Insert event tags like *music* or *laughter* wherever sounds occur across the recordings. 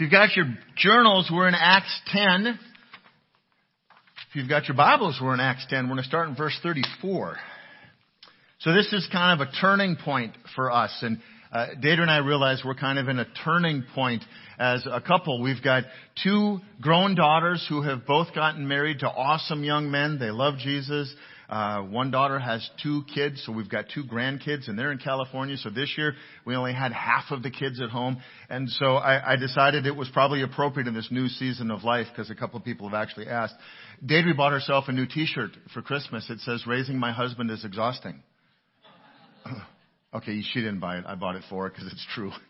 If you've got your journals, we're in Acts 10. If you've got your Bibles, we're in Acts 10. We're going to start in verse 34. So this is kind of a turning point for us. And uh, Data and I realize we're kind of in a turning point as a couple. We've got two grown daughters who have both gotten married to awesome young men. They love Jesus. Uh, one daughter has two kids, so we've got two grandkids, and they're in California. So this year we only had half of the kids at home, and so I, I decided it was probably appropriate in this new season of life because a couple of people have actually asked. Deidre bought herself a new T-shirt for Christmas. It says "Raising my husband is exhausting." *clears throat* okay, she didn't buy it. I bought it for her because it's true. *laughs*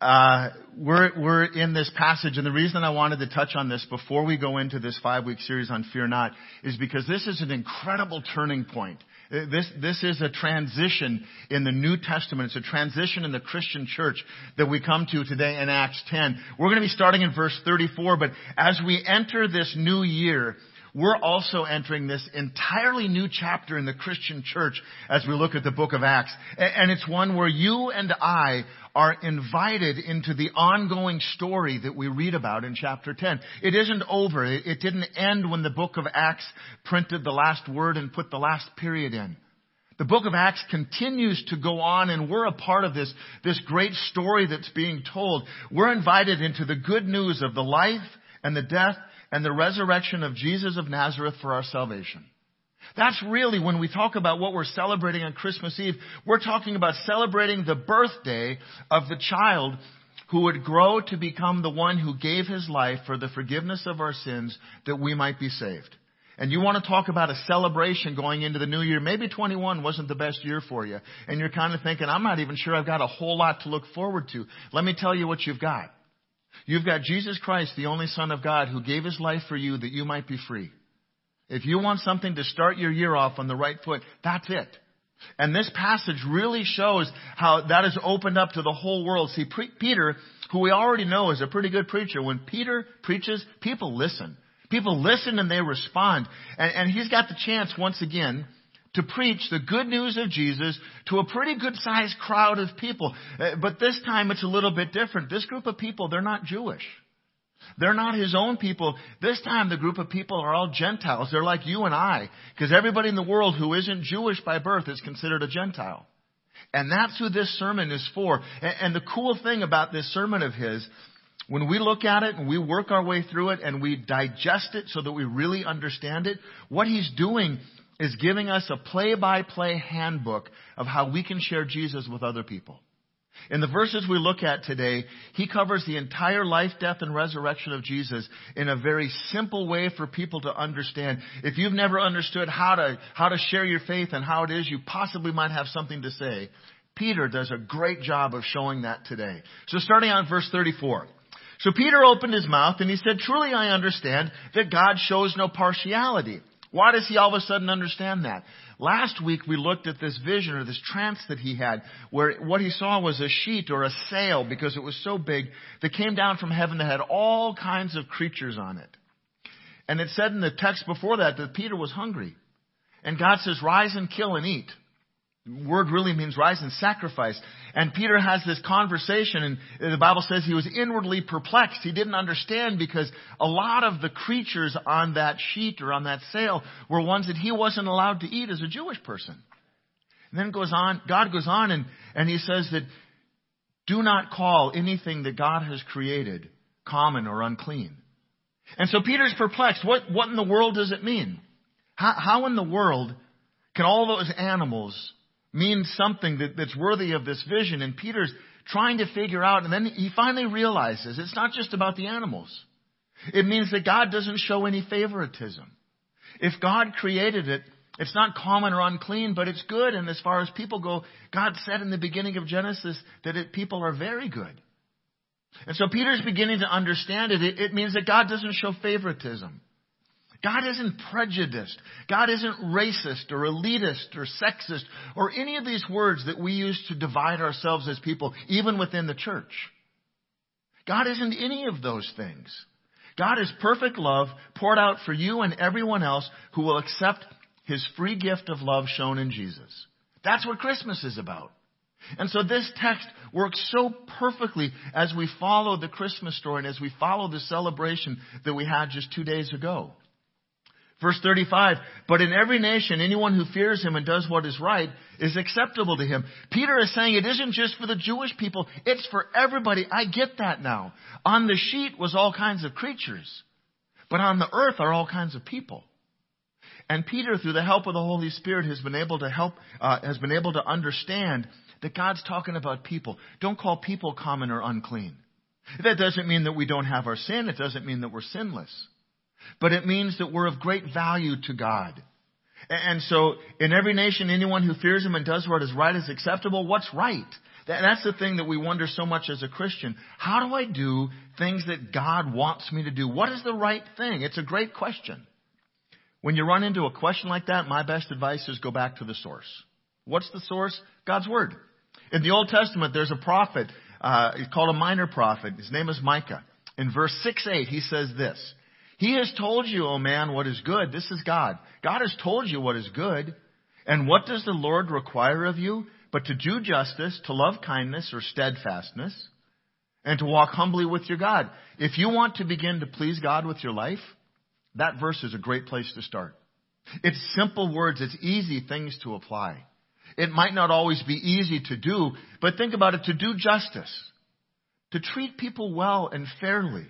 Uh, we're, we're in this passage, and the reason I wanted to touch on this before we go into this five week series on Fear Not is because this is an incredible turning point. Uh, this, this is a transition in the New Testament. It's a transition in the Christian church that we come to today in Acts 10. We're going to be starting in verse 34, but as we enter this new year, we're also entering this entirely new chapter in the Christian church as we look at the book of Acts. And it's one where you and I are invited into the ongoing story that we read about in chapter 10. It isn't over. It didn't end when the book of Acts printed the last word and put the last period in. The book of Acts continues to go on and we're a part of this, this great story that's being told. We're invited into the good news of the life and the death and the resurrection of Jesus of Nazareth for our salvation. That's really when we talk about what we're celebrating on Christmas Eve, we're talking about celebrating the birthday of the child who would grow to become the one who gave his life for the forgiveness of our sins that we might be saved. And you want to talk about a celebration going into the new year. Maybe 21 wasn't the best year for you. And you're kind of thinking, I'm not even sure I've got a whole lot to look forward to. Let me tell you what you've got. You've got Jesus Christ, the only Son of God, who gave his life for you that you might be free. If you want something to start your year off on the right foot, that's it. And this passage really shows how that is opened up to the whole world. See, Peter, who we already know is a pretty good preacher, when Peter preaches, people listen. People listen and they respond. And, and he's got the chance once again to preach the good news of Jesus to a pretty good sized crowd of people. Uh, but this time it's a little bit different. This group of people, they're not Jewish. They're not his own people. This time the group of people are all Gentiles. They're like you and I. Because everybody in the world who isn't Jewish by birth is considered a Gentile. And that's who this sermon is for. And the cool thing about this sermon of his, when we look at it and we work our way through it and we digest it so that we really understand it, what he's doing is giving us a play-by-play handbook of how we can share Jesus with other people. In the verses we look at today, he covers the entire life, death, and resurrection of Jesus in a very simple way for people to understand. If you've never understood how to, how to share your faith and how it is you possibly might have something to say, Peter does a great job of showing that today. So starting on verse 34. So Peter opened his mouth and he said, Truly I understand that God shows no partiality. Why does he all of a sudden understand that? Last week we looked at this vision or this trance that he had where what he saw was a sheet or a sail because it was so big that came down from heaven that had all kinds of creatures on it. And it said in the text before that that Peter was hungry. And God says, rise and kill and eat word really means rise and sacrifice. And Peter has this conversation and the Bible says he was inwardly perplexed. He didn't understand because a lot of the creatures on that sheet or on that sail were ones that he wasn't allowed to eat as a Jewish person. And then goes on, God goes on and, and he says that do not call anything that God has created common or unclean. And so Peter's perplexed. What, what in the world does it mean? How, how in the world can all those animals means something that, that's worthy of this vision. And Peter's trying to figure out, and then he finally realizes it's not just about the animals. It means that God doesn't show any favoritism. If God created it, it's not common or unclean, but it's good. And as far as people go, God said in the beginning of Genesis that it, people are very good. And so Peter's beginning to understand it. it. It means that God doesn't show favoritism. God isn't prejudiced. God isn't racist or elitist or sexist or any of these words that we use to divide ourselves as people, even within the church. God isn't any of those things. God is perfect love poured out for you and everyone else who will accept his free gift of love shown in Jesus. That's what Christmas is about. And so this text works so perfectly as we follow the Christmas story and as we follow the celebration that we had just two days ago. Verse 35, but in every nation, anyone who fears him and does what is right is acceptable to him. Peter is saying it isn't just for the Jewish people, it's for everybody. I get that now. On the sheet was all kinds of creatures, but on the earth are all kinds of people. And Peter, through the help of the Holy Spirit, has been able to help, uh, has been able to understand that God's talking about people. Don't call people common or unclean. That doesn't mean that we don't have our sin. It doesn't mean that we're sinless. But it means that we're of great value to God. And so, in every nation, anyone who fears Him and does what is right is acceptable. What's right? That's the thing that we wonder so much as a Christian. How do I do things that God wants me to do? What is the right thing? It's a great question. When you run into a question like that, my best advice is go back to the source. What's the source? God's Word. In the Old Testament, there's a prophet, uh, he's called a minor prophet. His name is Micah. In verse 6 8, he says this he has told you, O oh man, what is good. This is God. God has told you what is good. And what does the Lord require of you? But to do justice, to love kindness or steadfastness, and to walk humbly with your God. If you want to begin to please God with your life, that verse is a great place to start. It's simple words. It's easy things to apply. It might not always be easy to do, but think about it, to do justice, to treat people well and fairly,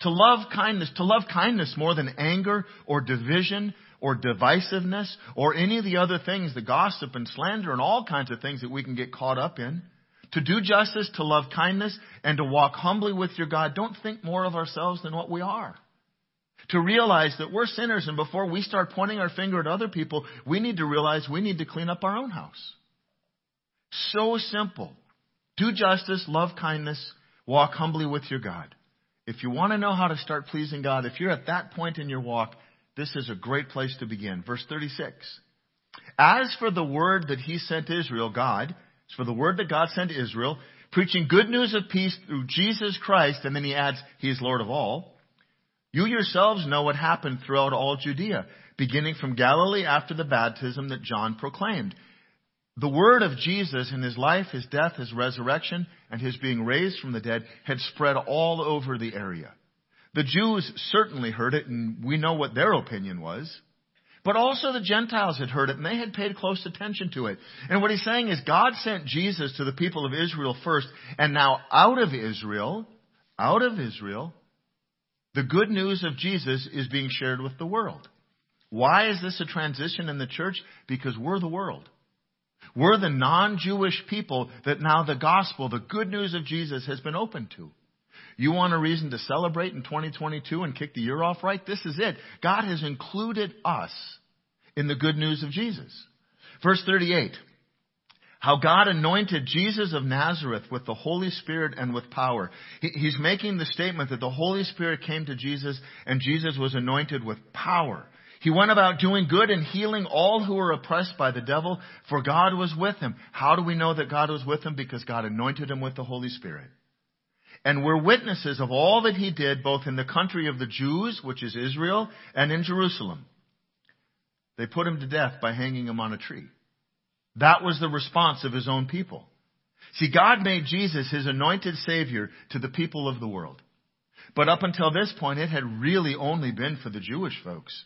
to love kindness, to love kindness more than anger or division or divisiveness or any of the other things, the gossip and slander and all kinds of things that we can get caught up in. To do justice, to love kindness, and to walk humbly with your God. Don't think more of ourselves than what we are. To realize that we're sinners and before we start pointing our finger at other people, we need to realize we need to clean up our own house. So simple. Do justice, love kindness, walk humbly with your God. If you want to know how to start pleasing God, if you're at that point in your walk, this is a great place to begin. Verse 36. As for the word that he sent Israel, God, as for the word that God sent Israel, preaching good news of peace through Jesus Christ, and then he adds, He is Lord of all. You yourselves know what happened throughout all Judea, beginning from Galilee after the baptism that John proclaimed the word of Jesus in his life, his death, his resurrection, and his being raised from the dead had spread all over the area. The Jews certainly heard it, and we know what their opinion was. But also the Gentiles had heard it, and they had paid close attention to it. And what he's saying is God sent Jesus to the people of Israel first, and now out of Israel, out of Israel, the good news of Jesus is being shared with the world. Why is this a transition in the church? Because we're the world. We're the non-Jewish people that now the gospel, the good news of Jesus has been opened to. You want a reason to celebrate in 2022 and kick the year off right? This is it. God has included us in the good news of Jesus. Verse 38. How God anointed Jesus of Nazareth with the Holy Spirit and with power. He's making the statement that the Holy Spirit came to Jesus and Jesus was anointed with power. He went about doing good and healing all who were oppressed by the devil, for God was with him. How do we know that God was with him? Because God anointed him with the Holy Spirit. And we're witnesses of all that he did, both in the country of the Jews, which is Israel, and in Jerusalem. They put him to death by hanging him on a tree. That was the response of his own people. See, God made Jesus his anointed Savior to the people of the world. But up until this point, it had really only been for the Jewish folks.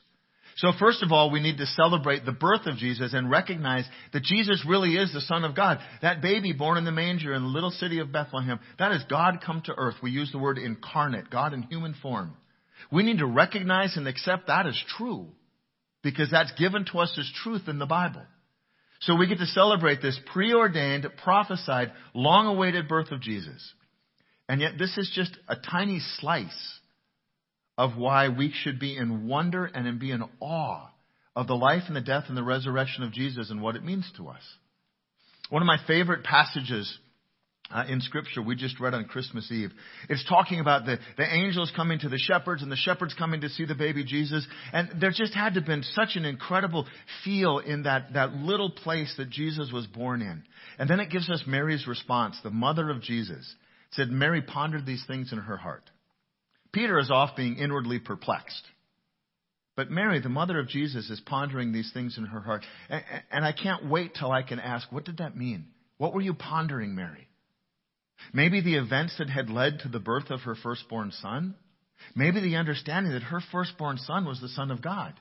So first of all, we need to celebrate the birth of Jesus and recognize that Jesus really is the Son of God. That baby born in the manger in the little city of Bethlehem, that is God come to earth. We use the word incarnate, God in human form. We need to recognize and accept that as true because that's given to us as truth in the Bible. So we get to celebrate this preordained, prophesied, long awaited birth of Jesus. And yet this is just a tiny slice of why we should be in wonder and be in awe of the life and the death and the resurrection of Jesus and what it means to us. One of my favorite passages uh, in Scripture we just read on Christmas Eve. It's talking about the, the angels coming to the shepherds and the shepherds coming to see the baby Jesus. And there just had to have been such an incredible feel in that, that little place that Jesus was born in. And then it gives us Mary's response, the mother of Jesus. It said, Mary pondered these things in her heart. Peter is off being inwardly perplexed. But Mary, the mother of Jesus, is pondering these things in her heart. And I can't wait till I can ask, what did that mean? What were you pondering, Mary? Maybe the events that had led to the birth of her firstborn son? Maybe the understanding that her firstborn son was the Son of God.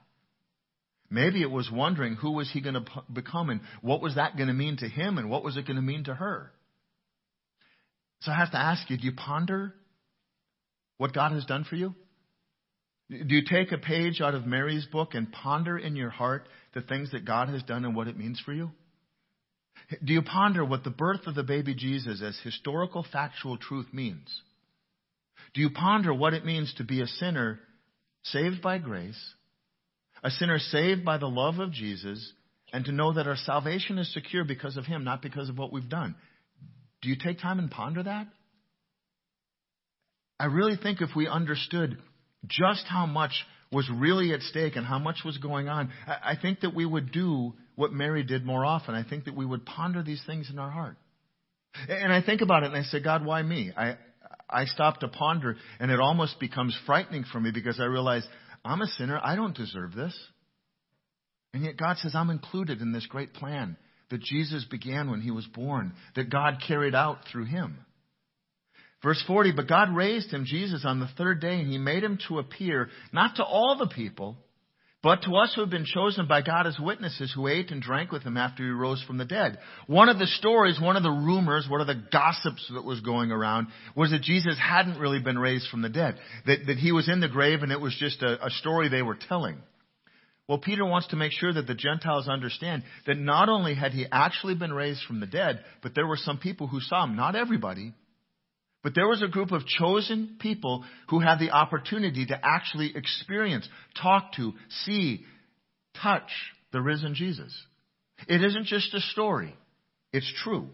Maybe it was wondering who was he going to become and what was that going to mean to him and what was it going to mean to her. So I have to ask you, do you ponder what God has done for you? Do you take a page out of Mary's book and ponder in your heart the things that God has done and what it means for you? Do you ponder what the birth of the baby Jesus as historical factual truth means? Do you ponder what it means to be a sinner saved by grace, a sinner saved by the love of Jesus, and to know that our salvation is secure because of Him, not because of what we've done? Do you take time and ponder that? I really think if we understood just how much was really at stake and how much was going on, I think that we would do what Mary did more often. I think that we would ponder these things in our heart. And I think about it and I say, God, why me? I, I stop to ponder and it almost becomes frightening for me because I realize I'm a sinner. I don't deserve this. And yet God says I'm included in this great plan that Jesus began when he was born, that God carried out through him. Verse 40, but God raised him, Jesus, on the third day, and he made him to appear, not to all the people, but to us who have been chosen by God as witnesses who ate and drank with him after he rose from the dead. One of the stories, one of the rumors, one of the gossips that was going around was that Jesus hadn't really been raised from the dead. That, that he was in the grave and it was just a, a story they were telling. Well, Peter wants to make sure that the Gentiles understand that not only had he actually been raised from the dead, but there were some people who saw him. Not everybody, but there was a group of chosen people who had the opportunity to actually experience, talk to, see, touch the risen Jesus. It isn't just a story. It's true.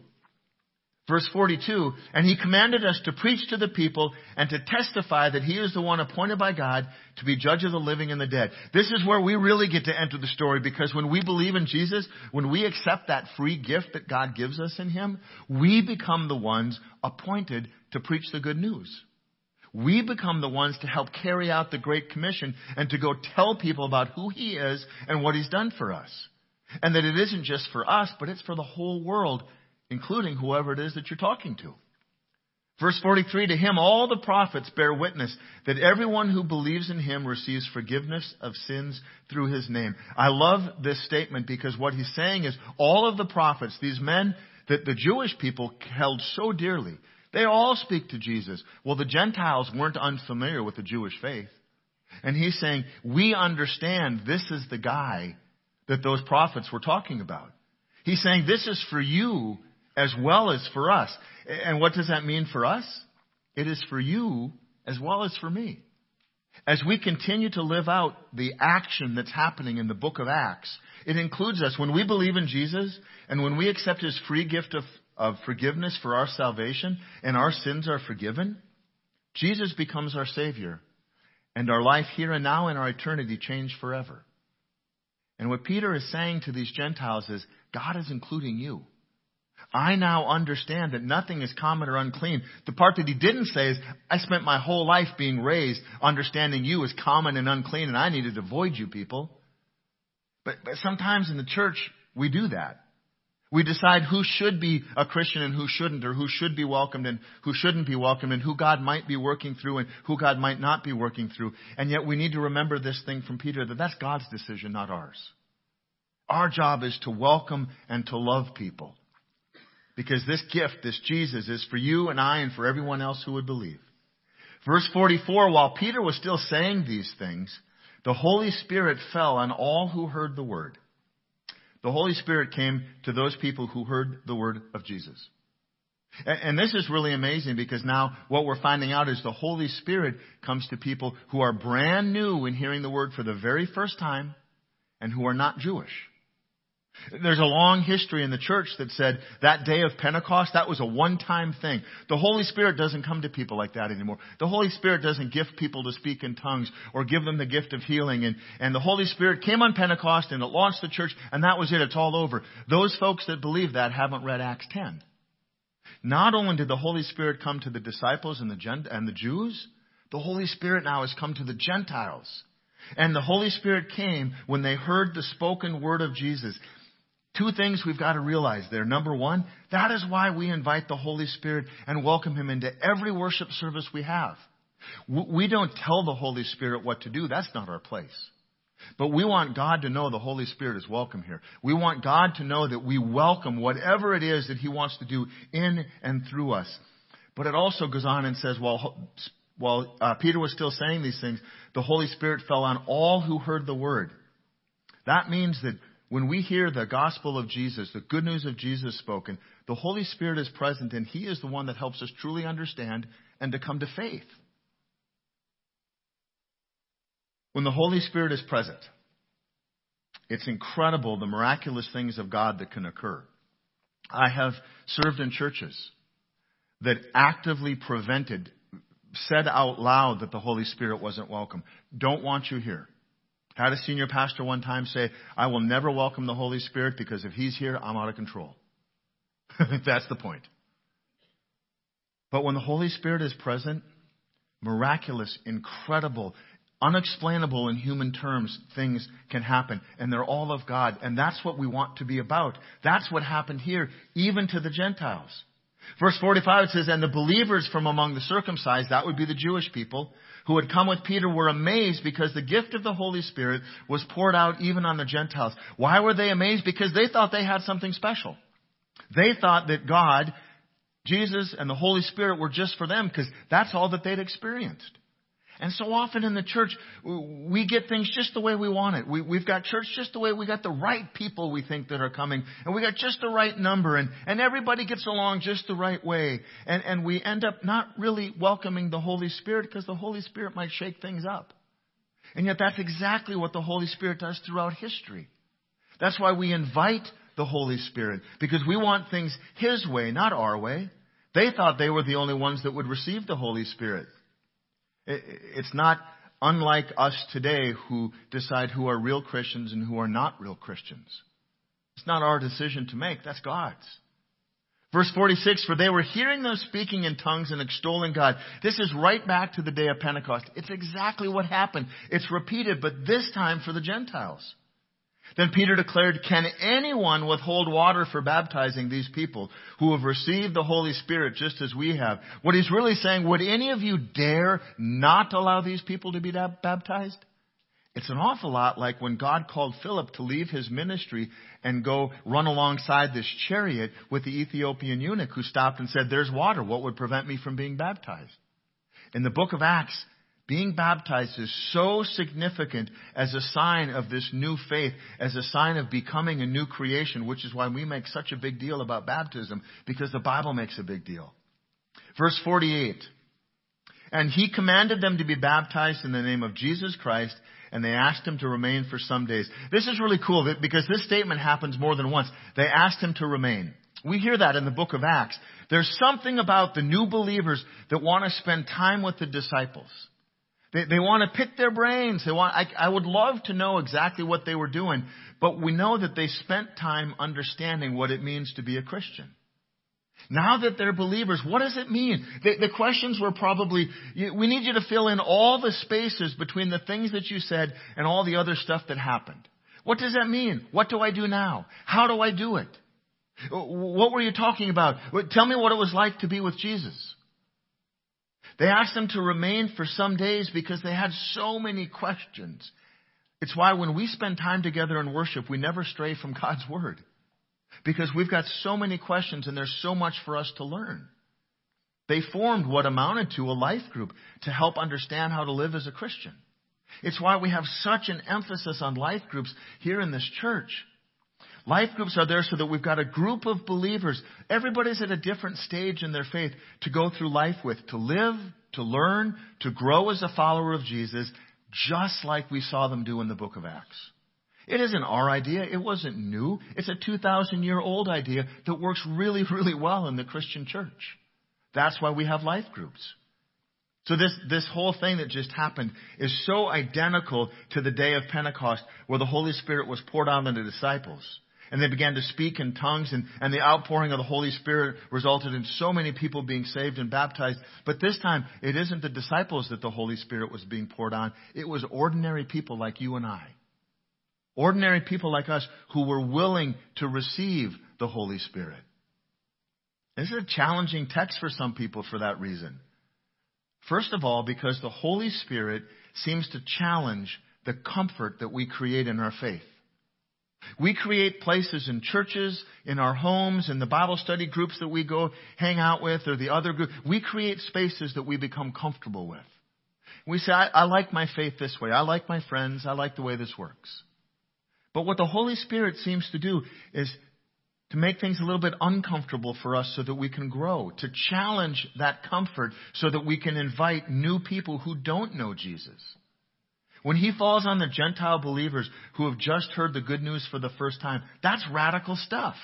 Verse 42, and he commanded us to preach to the people and to testify that he is the one appointed by God to be judge of the living and the dead. This is where we really get to enter the story because when we believe in Jesus, when we accept that free gift that God gives us in him, we become the ones appointed to preach the good news. We become the ones to help carry out the Great Commission and to go tell people about who he is and what he's done for us. And that it isn't just for us, but it's for the whole world including whoever it is that you're talking to. Verse 43, to him all the prophets bear witness that everyone who believes in him receives forgiveness of sins through his name. I love this statement because what he's saying is all of the prophets, these men that the Jewish people held so dearly, they all speak to Jesus. Well, the Gentiles weren't unfamiliar with the Jewish faith. And he's saying, we understand this is the guy that those prophets were talking about. He's saying, this is for you as well as for us. And what does that mean for us? It is for you as well as for me. As we continue to live out the action that's happening in the book of Acts, it includes us. When we believe in Jesus and when we accept His free gift of, of forgiveness for our salvation and our sins are forgiven, Jesus becomes our Savior. And our life here and now and our eternity change forever. And what Peter is saying to these Gentiles is, God is including you. I now understand that nothing is common or unclean. The part that he didn't say is, I spent my whole life being raised understanding you as common and unclean and I needed to avoid you people. But, but sometimes in the church, we do that. We decide who should be a Christian and who shouldn't, or who should be welcomed and who shouldn't be welcomed, and who God might be working through and who God might not be working through. And yet we need to remember this thing from Peter that that's God's decision, not ours. Our job is to welcome and to love people. Because this gift, this Jesus, is for you and I and for everyone else who would believe. Verse 44, while Peter was still saying these things, the Holy Spirit fell on all who heard the word. The Holy Spirit came to those people who heard the word of Jesus. And this is really amazing because now what we're finding out is the Holy Spirit comes to people who are brand new in hearing the word for the very first time and who are not Jewish. There's a long history in the church that said that day of Pentecost, that was a one-time thing. The Holy Spirit doesn't come to people like that anymore. The Holy Spirit doesn't gift people to speak in tongues or give them the gift of healing. And, and the Holy Spirit came on Pentecost and it launched the church and that was it. It's all over. Those folks that believe that haven't read Acts 10. Not only did the Holy Spirit come to the disciples and the, Gent- and the Jews, the Holy Spirit now has come to the Gentiles. And the Holy Spirit came when they heard the spoken word of Jesus Two things we've got to realize there. Number one, that is why we invite the Holy Spirit and welcome Him into every worship service we have. We don't tell the Holy Spirit what to do. That's not our place. But we want God to know the Holy Spirit is welcome here. We want God to know that we welcome whatever it is that He wants to do in and through us. But it also goes on and says, while, while uh, Peter was still saying these things, the Holy Spirit fell on all who heard the word. That means that when we hear the gospel of Jesus, the good news of Jesus spoken, the Holy Spirit is present and He is the one that helps us truly understand and to come to faith. When the Holy Spirit is present, it's incredible the miraculous things of God that can occur. I have served in churches that actively prevented, said out loud that the Holy Spirit wasn't welcome. Don't want you here. Had a senior pastor one time say, I will never welcome the Holy Spirit because if he's here, I'm out of control. *laughs* That's the point. But when the Holy Spirit is present, miraculous, incredible, unexplainable in human terms things can happen and they're all of God and that's what we want to be about. That's what happened here even to the Gentiles. Verse 45 it says, and the believers from among the circumcised, that would be the Jewish people, who had come with Peter were amazed because the gift of the Holy Spirit was poured out even on the Gentiles. Why were they amazed? Because they thought they had something special. They thought that God, Jesus, and the Holy Spirit were just for them because that's all that they'd experienced. And so often in the church, we get things just the way we want it. We, have got church just the way we got the right people we think that are coming, and we got just the right number, and, and everybody gets along just the right way. And, and we end up not really welcoming the Holy Spirit because the Holy Spirit might shake things up. And yet that's exactly what the Holy Spirit does throughout history. That's why we invite the Holy Spirit, because we want things His way, not our way. They thought they were the only ones that would receive the Holy Spirit. It's not unlike us today who decide who are real Christians and who are not real Christians. It's not our decision to make, that's God's. Verse 46, for they were hearing them speaking in tongues and extolling God. This is right back to the day of Pentecost. It's exactly what happened. It's repeated, but this time for the Gentiles. Then Peter declared, Can anyone withhold water for baptizing these people who have received the Holy Spirit just as we have? What he's really saying, would any of you dare not allow these people to be baptized? It's an awful lot like when God called Philip to leave his ministry and go run alongside this chariot with the Ethiopian eunuch who stopped and said, There's water. What would prevent me from being baptized? In the book of Acts, being baptized is so significant as a sign of this new faith, as a sign of becoming a new creation, which is why we make such a big deal about baptism, because the Bible makes a big deal. Verse 48. And he commanded them to be baptized in the name of Jesus Christ, and they asked him to remain for some days. This is really cool because this statement happens more than once. They asked him to remain. We hear that in the book of Acts. There's something about the new believers that want to spend time with the disciples. They, they want to pick their brains. They want, I, I would love to know exactly what they were doing, but we know that they spent time understanding what it means to be a Christian. Now that they're believers, what does it mean? The, the, questions were probably, we need you to fill in all the spaces between the things that you said and all the other stuff that happened. What does that mean? What do I do now? How do I do it? What were you talking about? Tell me what it was like to be with Jesus. They asked them to remain for some days because they had so many questions. It's why when we spend time together in worship, we never stray from God's Word. Because we've got so many questions and there's so much for us to learn. They formed what amounted to a life group to help understand how to live as a Christian. It's why we have such an emphasis on life groups here in this church. Life groups are there so that we've got a group of believers. Everybody's at a different stage in their faith to go through life with, to live, to learn, to grow as a follower of Jesus, just like we saw them do in the book of Acts. It isn't our idea. It wasn't new. It's a 2,000 year old idea that works really, really well in the Christian church. That's why we have life groups. So this, this whole thing that just happened is so identical to the day of Pentecost where the Holy Spirit was poured out on the disciples. And they began to speak in tongues, and, and the outpouring of the Holy Spirit resulted in so many people being saved and baptized. But this time, it isn't the disciples that the Holy Spirit was being poured on. It was ordinary people like you and I. Ordinary people like us who were willing to receive the Holy Spirit. This is a challenging text for some people for that reason. First of all, because the Holy Spirit seems to challenge the comfort that we create in our faith. We create places in churches, in our homes, in the Bible study groups that we go hang out with, or the other group. We create spaces that we become comfortable with. We say, I, I like my faith this way. I like my friends. I like the way this works. But what the Holy Spirit seems to do is to make things a little bit uncomfortable for us so that we can grow, to challenge that comfort so that we can invite new people who don't know Jesus. When he falls on the Gentile believers who have just heard the good news for the first time, that's radical stuff.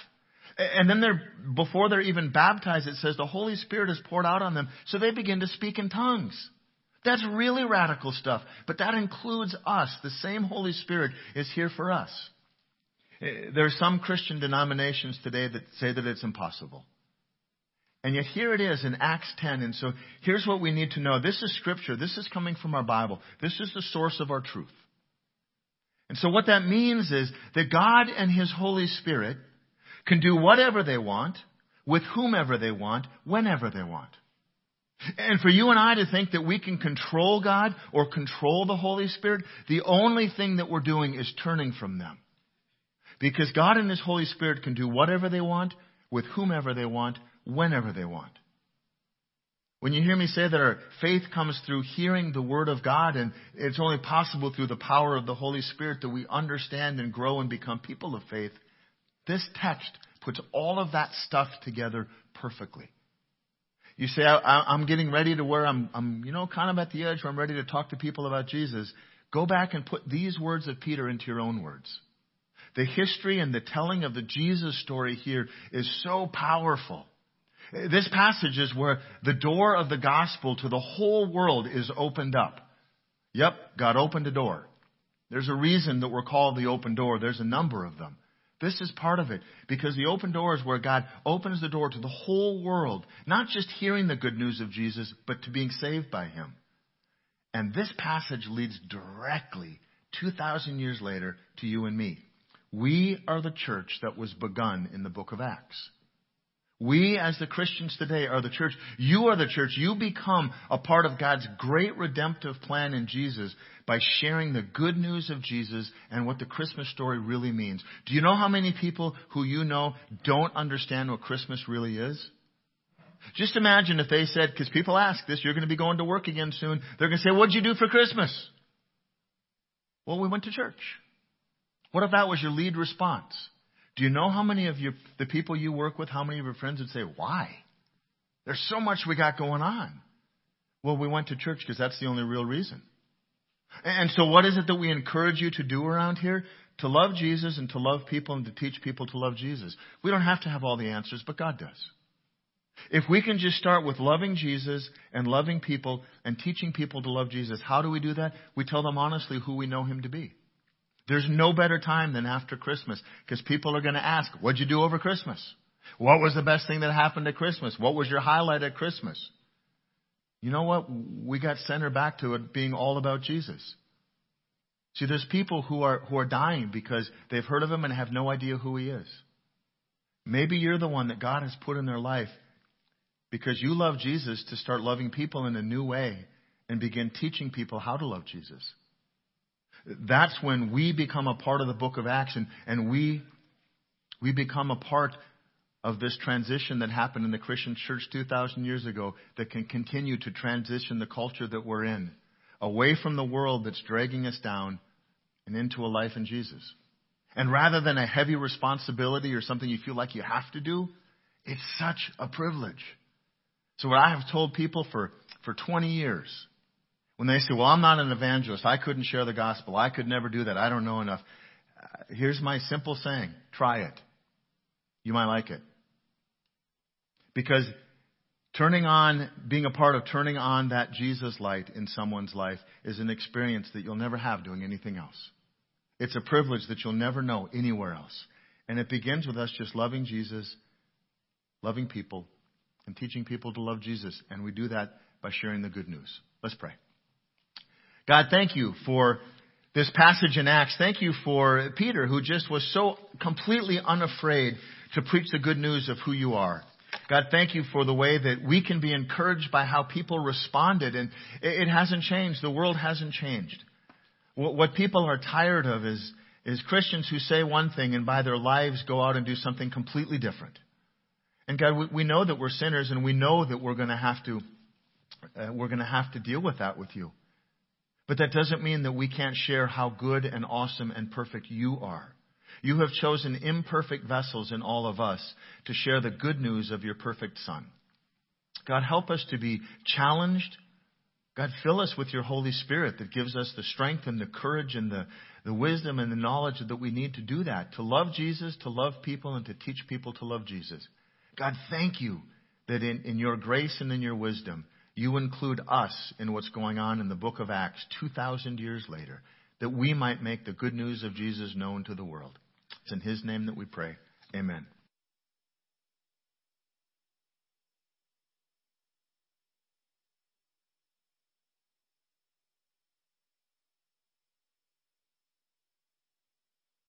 And then they're, before they're even baptized, it says the Holy Spirit is poured out on them, so they begin to speak in tongues. That's really radical stuff. But that includes us. The same Holy Spirit is here for us. Eh, there are some Christian denominations today that say that it's impossible. And yet here it is in Acts 10. And so here's what we need to know. This is scripture. This is coming from our Bible. This is the source of our truth. And so what that means is that God and His Holy Spirit can do whatever they want, with whomever they want, whenever they want. And for you and I to think that we can control God or control the Holy Spirit, the only thing that we're doing is turning from them. Because God and His Holy Spirit can do whatever they want, with whomever they want, whenever they want. When you hear me say that our faith comes through hearing the Word of God, and it's only possible through the power of the Holy Spirit that we understand and grow and become people of faith, this text puts all of that stuff together perfectly. You say, I, am getting ready to where I'm, I'm, you know, kind of at the edge where I'm ready to talk to people about Jesus. Go back and put these words of Peter into your own words. The history and the telling of the Jesus story here is so powerful. This passage is where the door of the gospel to the whole world is opened up. Yep, God opened a door. There's a reason that we're called the open door. There's a number of them. This is part of it because the open door is where God opens the door to the whole world, not just hearing the good news of Jesus, but to being saved by Him. And this passage leads directly, 2,000 years later, to you and me. We are the church that was begun in the book of Acts. We, as the Christians today, are the church. You are the church. You become a part of God's great redemptive plan in Jesus by sharing the good news of Jesus and what the Christmas story really means. Do you know how many people who you know don't understand what Christmas really is? Just imagine if they said, because people ask this, you're going to be going to work again soon. They're going to say, what'd you do for Christmas? Well, we went to church. What if that was your lead response? Do you know how many of your, the people you work with, how many of your friends would say, why? There's so much we got going on. Well, we went to church because that's the only real reason. And so what is it that we encourage you to do around here? To love Jesus and to love people and to teach people to love Jesus. We don't have to have all the answers, but God does. If we can just start with loving Jesus and loving people and teaching people to love Jesus, how do we do that? We tell them honestly who we know Him to be. There's no better time than after Christmas because people are going to ask, what'd you do over Christmas? What was the best thing that happened at Christmas? What was your highlight at Christmas? You know what? We got centered back to it being all about Jesus. See, there's people who are, who are dying because they've heard of him and have no idea who he is. Maybe you're the one that God has put in their life because you love Jesus to start loving people in a new way and begin teaching people how to love Jesus. That's when we become a part of the book of Acts and, and we, we become a part of this transition that happened in the Christian church 2,000 years ago that can continue to transition the culture that we're in away from the world that's dragging us down and into a life in Jesus. And rather than a heavy responsibility or something you feel like you have to do, it's such a privilege. So what I have told people for, for 20 years when they say, well, I'm not an evangelist. I couldn't share the gospel. I could never do that. I don't know enough. Uh, here's my simple saying. Try it. You might like it. Because turning on, being a part of turning on that Jesus light in someone's life is an experience that you'll never have doing anything else. It's a privilege that you'll never know anywhere else. And it begins with us just loving Jesus, loving people, and teaching people to love Jesus. And we do that by sharing the good news. Let's pray. God, thank you for this passage in Acts, thank you for Peter, who just was so completely unafraid to preach the good news of who you are. God, thank you for the way that we can be encouraged by how people responded. And it hasn't changed. The world hasn't changed. What people are tired of is, is Christians who say one thing and by their lives go out and do something completely different. And God, we, know that we're sinners and we know that we're going to have to, uh, we're going to have to deal with that with you. But that doesn't mean that we can't share how good and awesome and perfect you are. You have chosen imperfect vessels in all of us to share the good news of your perfect Son. God, help us to be challenged. God, fill us with your Holy Spirit that gives us the strength and the courage and the, the wisdom and the knowledge that we need to do that, to love Jesus, to love people, and to teach people to love Jesus. God, thank you that in, in your grace and in your wisdom, you include us in what's going on in the book of Acts 2,000 years later, that we might make the good news of Jesus known to the world. It's in His name that we pray. Amen.